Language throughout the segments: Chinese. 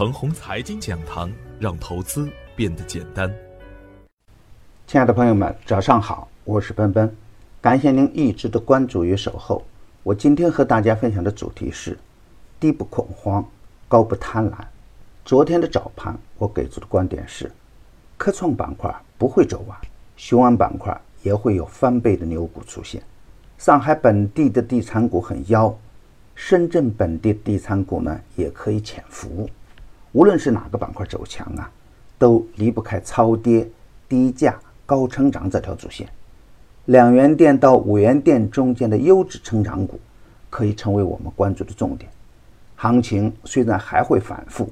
程红财经讲堂，让投资变得简单。亲爱的朋友们，早上好，我是奔奔，感谢您一直的关注与守候。我今天和大家分享的主题是：低不恐慌，高不贪婪。昨天的早盘，我给出的观点是：科创板块不会走完，雄安板块也会有翻倍的牛股出现。上海本地的地产股很妖，深圳本地地产股呢也可以潜伏。无论是哪个板块走强啊，都离不开超跌、低价、高成长这条主线。两元店到五元店中间的优质成长股，可以成为我们关注的重点。行情虽然还会反复，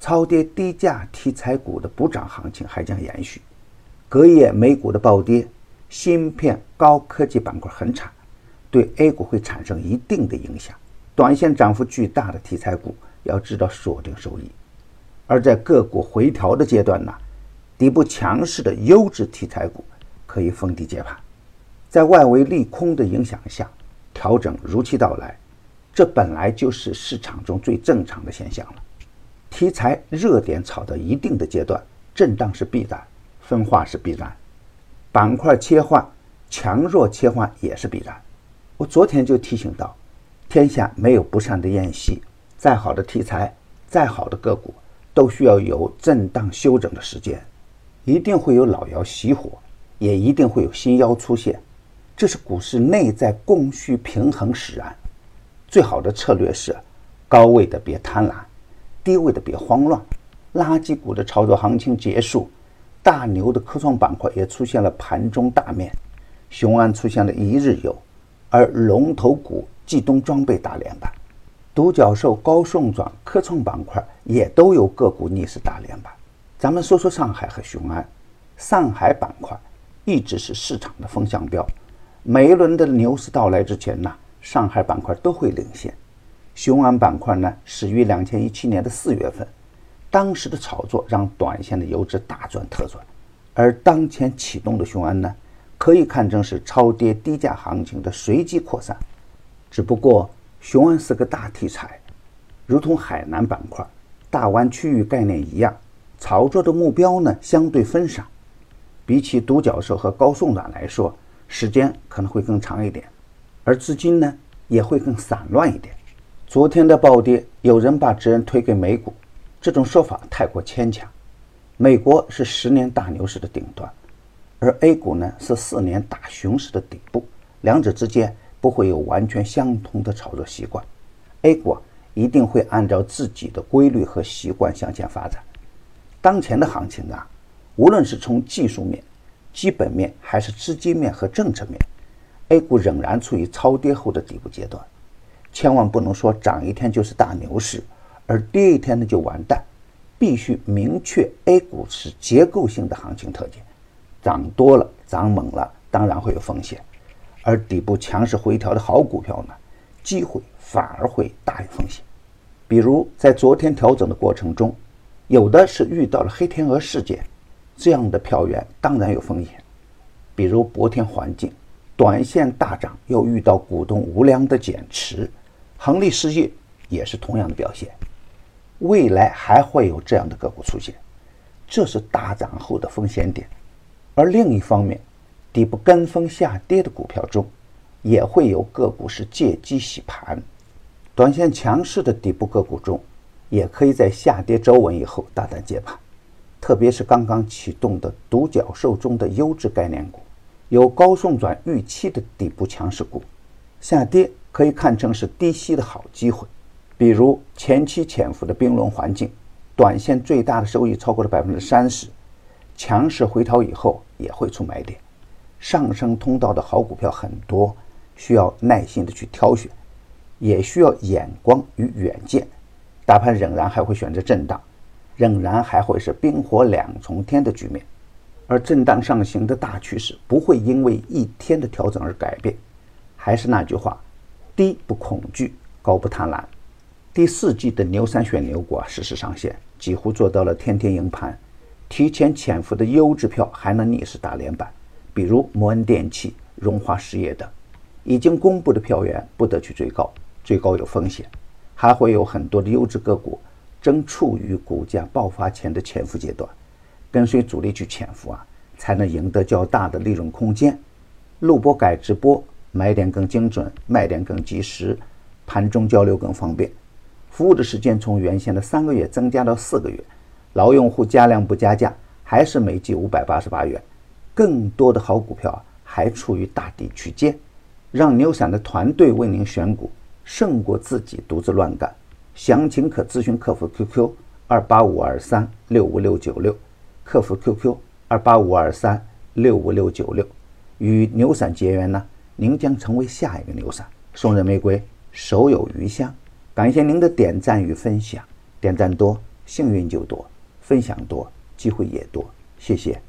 超跌低价题材股的补涨行情还将延续。隔夜美股的暴跌，芯片、高科技板块很惨。对 A 股会产生一定的影响，短线涨幅巨大的题材股要知道锁定收益，而在个股回调的阶段呢，底部强势的优质题材股可以逢低接盘，在外围利空的影响下，调整如期到来，这本来就是市场中最正常的现象了。题材热点炒到一定的阶段，震荡是必然，分化是必然，板块切换、强弱切换也是必然。我昨天就提醒到，天下没有不散的宴席，再好的题材，再好的个股，都需要有震荡休整的时间，一定会有老妖熄火，也一定会有新妖出现，这是股市内在供需平衡使然。最好的策略是，高位的别贪婪，低位的别慌乱，垃圾股的操作行情结束，大牛的科创板块也出现了盘中大面，雄安出现了一日游。而龙头股冀东装备大连板、独角兽高送转科创板块也都有个股逆势大连板。咱们说说上海和雄安，上海板块一直是市场的风向标，每一轮的牛市到来之前呢，上海板块都会领先。雄安板块呢始于两千一七年的四月份，当时的炒作让短线的游资大赚特赚，而当前启动的雄安呢？可以看成是超跌低价行情的随机扩散，只不过雄安是个大题材，如同海南板块、大湾区域概念一样，炒作的目标呢相对分散，比起独角兽和高送转来说，时间可能会更长一点，而资金呢也会更散乱一点。昨天的暴跌，有人把责任推给美股，这种说法太过牵强。美国是十年大牛市的顶端。而 A 股呢是四年大熊市的底部，两者之间不会有完全相同的炒作习惯。A 股一定会按照自己的规律和习惯向前发展。当前的行情啊，无论是从技术面、基本面，还是资金面和政策面，A 股仍然处于超跌后的底部阶段。千万不能说涨一天就是大牛市，而跌一天呢就完蛋。必须明确 A 股是结构性的行情特点。涨多了，涨猛了，当然会有风险；而底部强势回调的好股票呢，机会反而会大于风险。比如在昨天调整的过程中，有的是遇到了黑天鹅事件，这样的票源当然有风险。比如博天环境，短线大涨又遇到股东无良的减持，恒力实业也是同样的表现。未来还会有这样的个股出现，这是大涨后的风险点。而另一方面，底部跟风下跌的股票中，也会有个股是借机洗盘。短线强势的底部个股中，也可以在下跌周稳以后大胆接盘。特别是刚刚启动的独角兽中的优质概念股，有高送转预期的底部强势股，下跌可以看成是低吸的好机会。比如前期潜伏的冰轮环境，短线最大的收益超过了百分之三十。强势回调以后也会出买点，上升通道的好股票很多，需要耐心的去挑选，也需要眼光与远见。大盘仍然还会选择震荡，仍然还会是冰火两重天的局面，而震荡上行的大趋势不会因为一天的调整而改变。还是那句话，低不恐惧，高不贪婪。第四季的牛三选牛股啊，实时上线，几乎做到了天天赢盘。提前潜伏的优质票还能逆势打连板，比如摩恩电器、荣华实业等。已经公布的票源不得去追高，追高有风险。还会有很多的优质个股正处于股价爆发前的潜伏阶段，跟随主力去潜伏啊，才能赢得较大的利润空间。录播改直播，买点更精准，卖点更及时，盘中交流更方便。服务的时间从原先的三个月增加到四个月，老用户加量不加价，还是每季五百八十八元。更多的好股票还处于大底区间，让牛散的团队为您选股，胜过自己独自乱干。详情可咨询客服 QQ 二八五二三六五六九六，客服 QQ 二八五二三六五六九六。与牛散结缘呢，您将成为下一个牛散。送人玫瑰，手有余香。感谢您的点赞与分享，点赞多，幸运就多；分享多，机会也多。谢谢。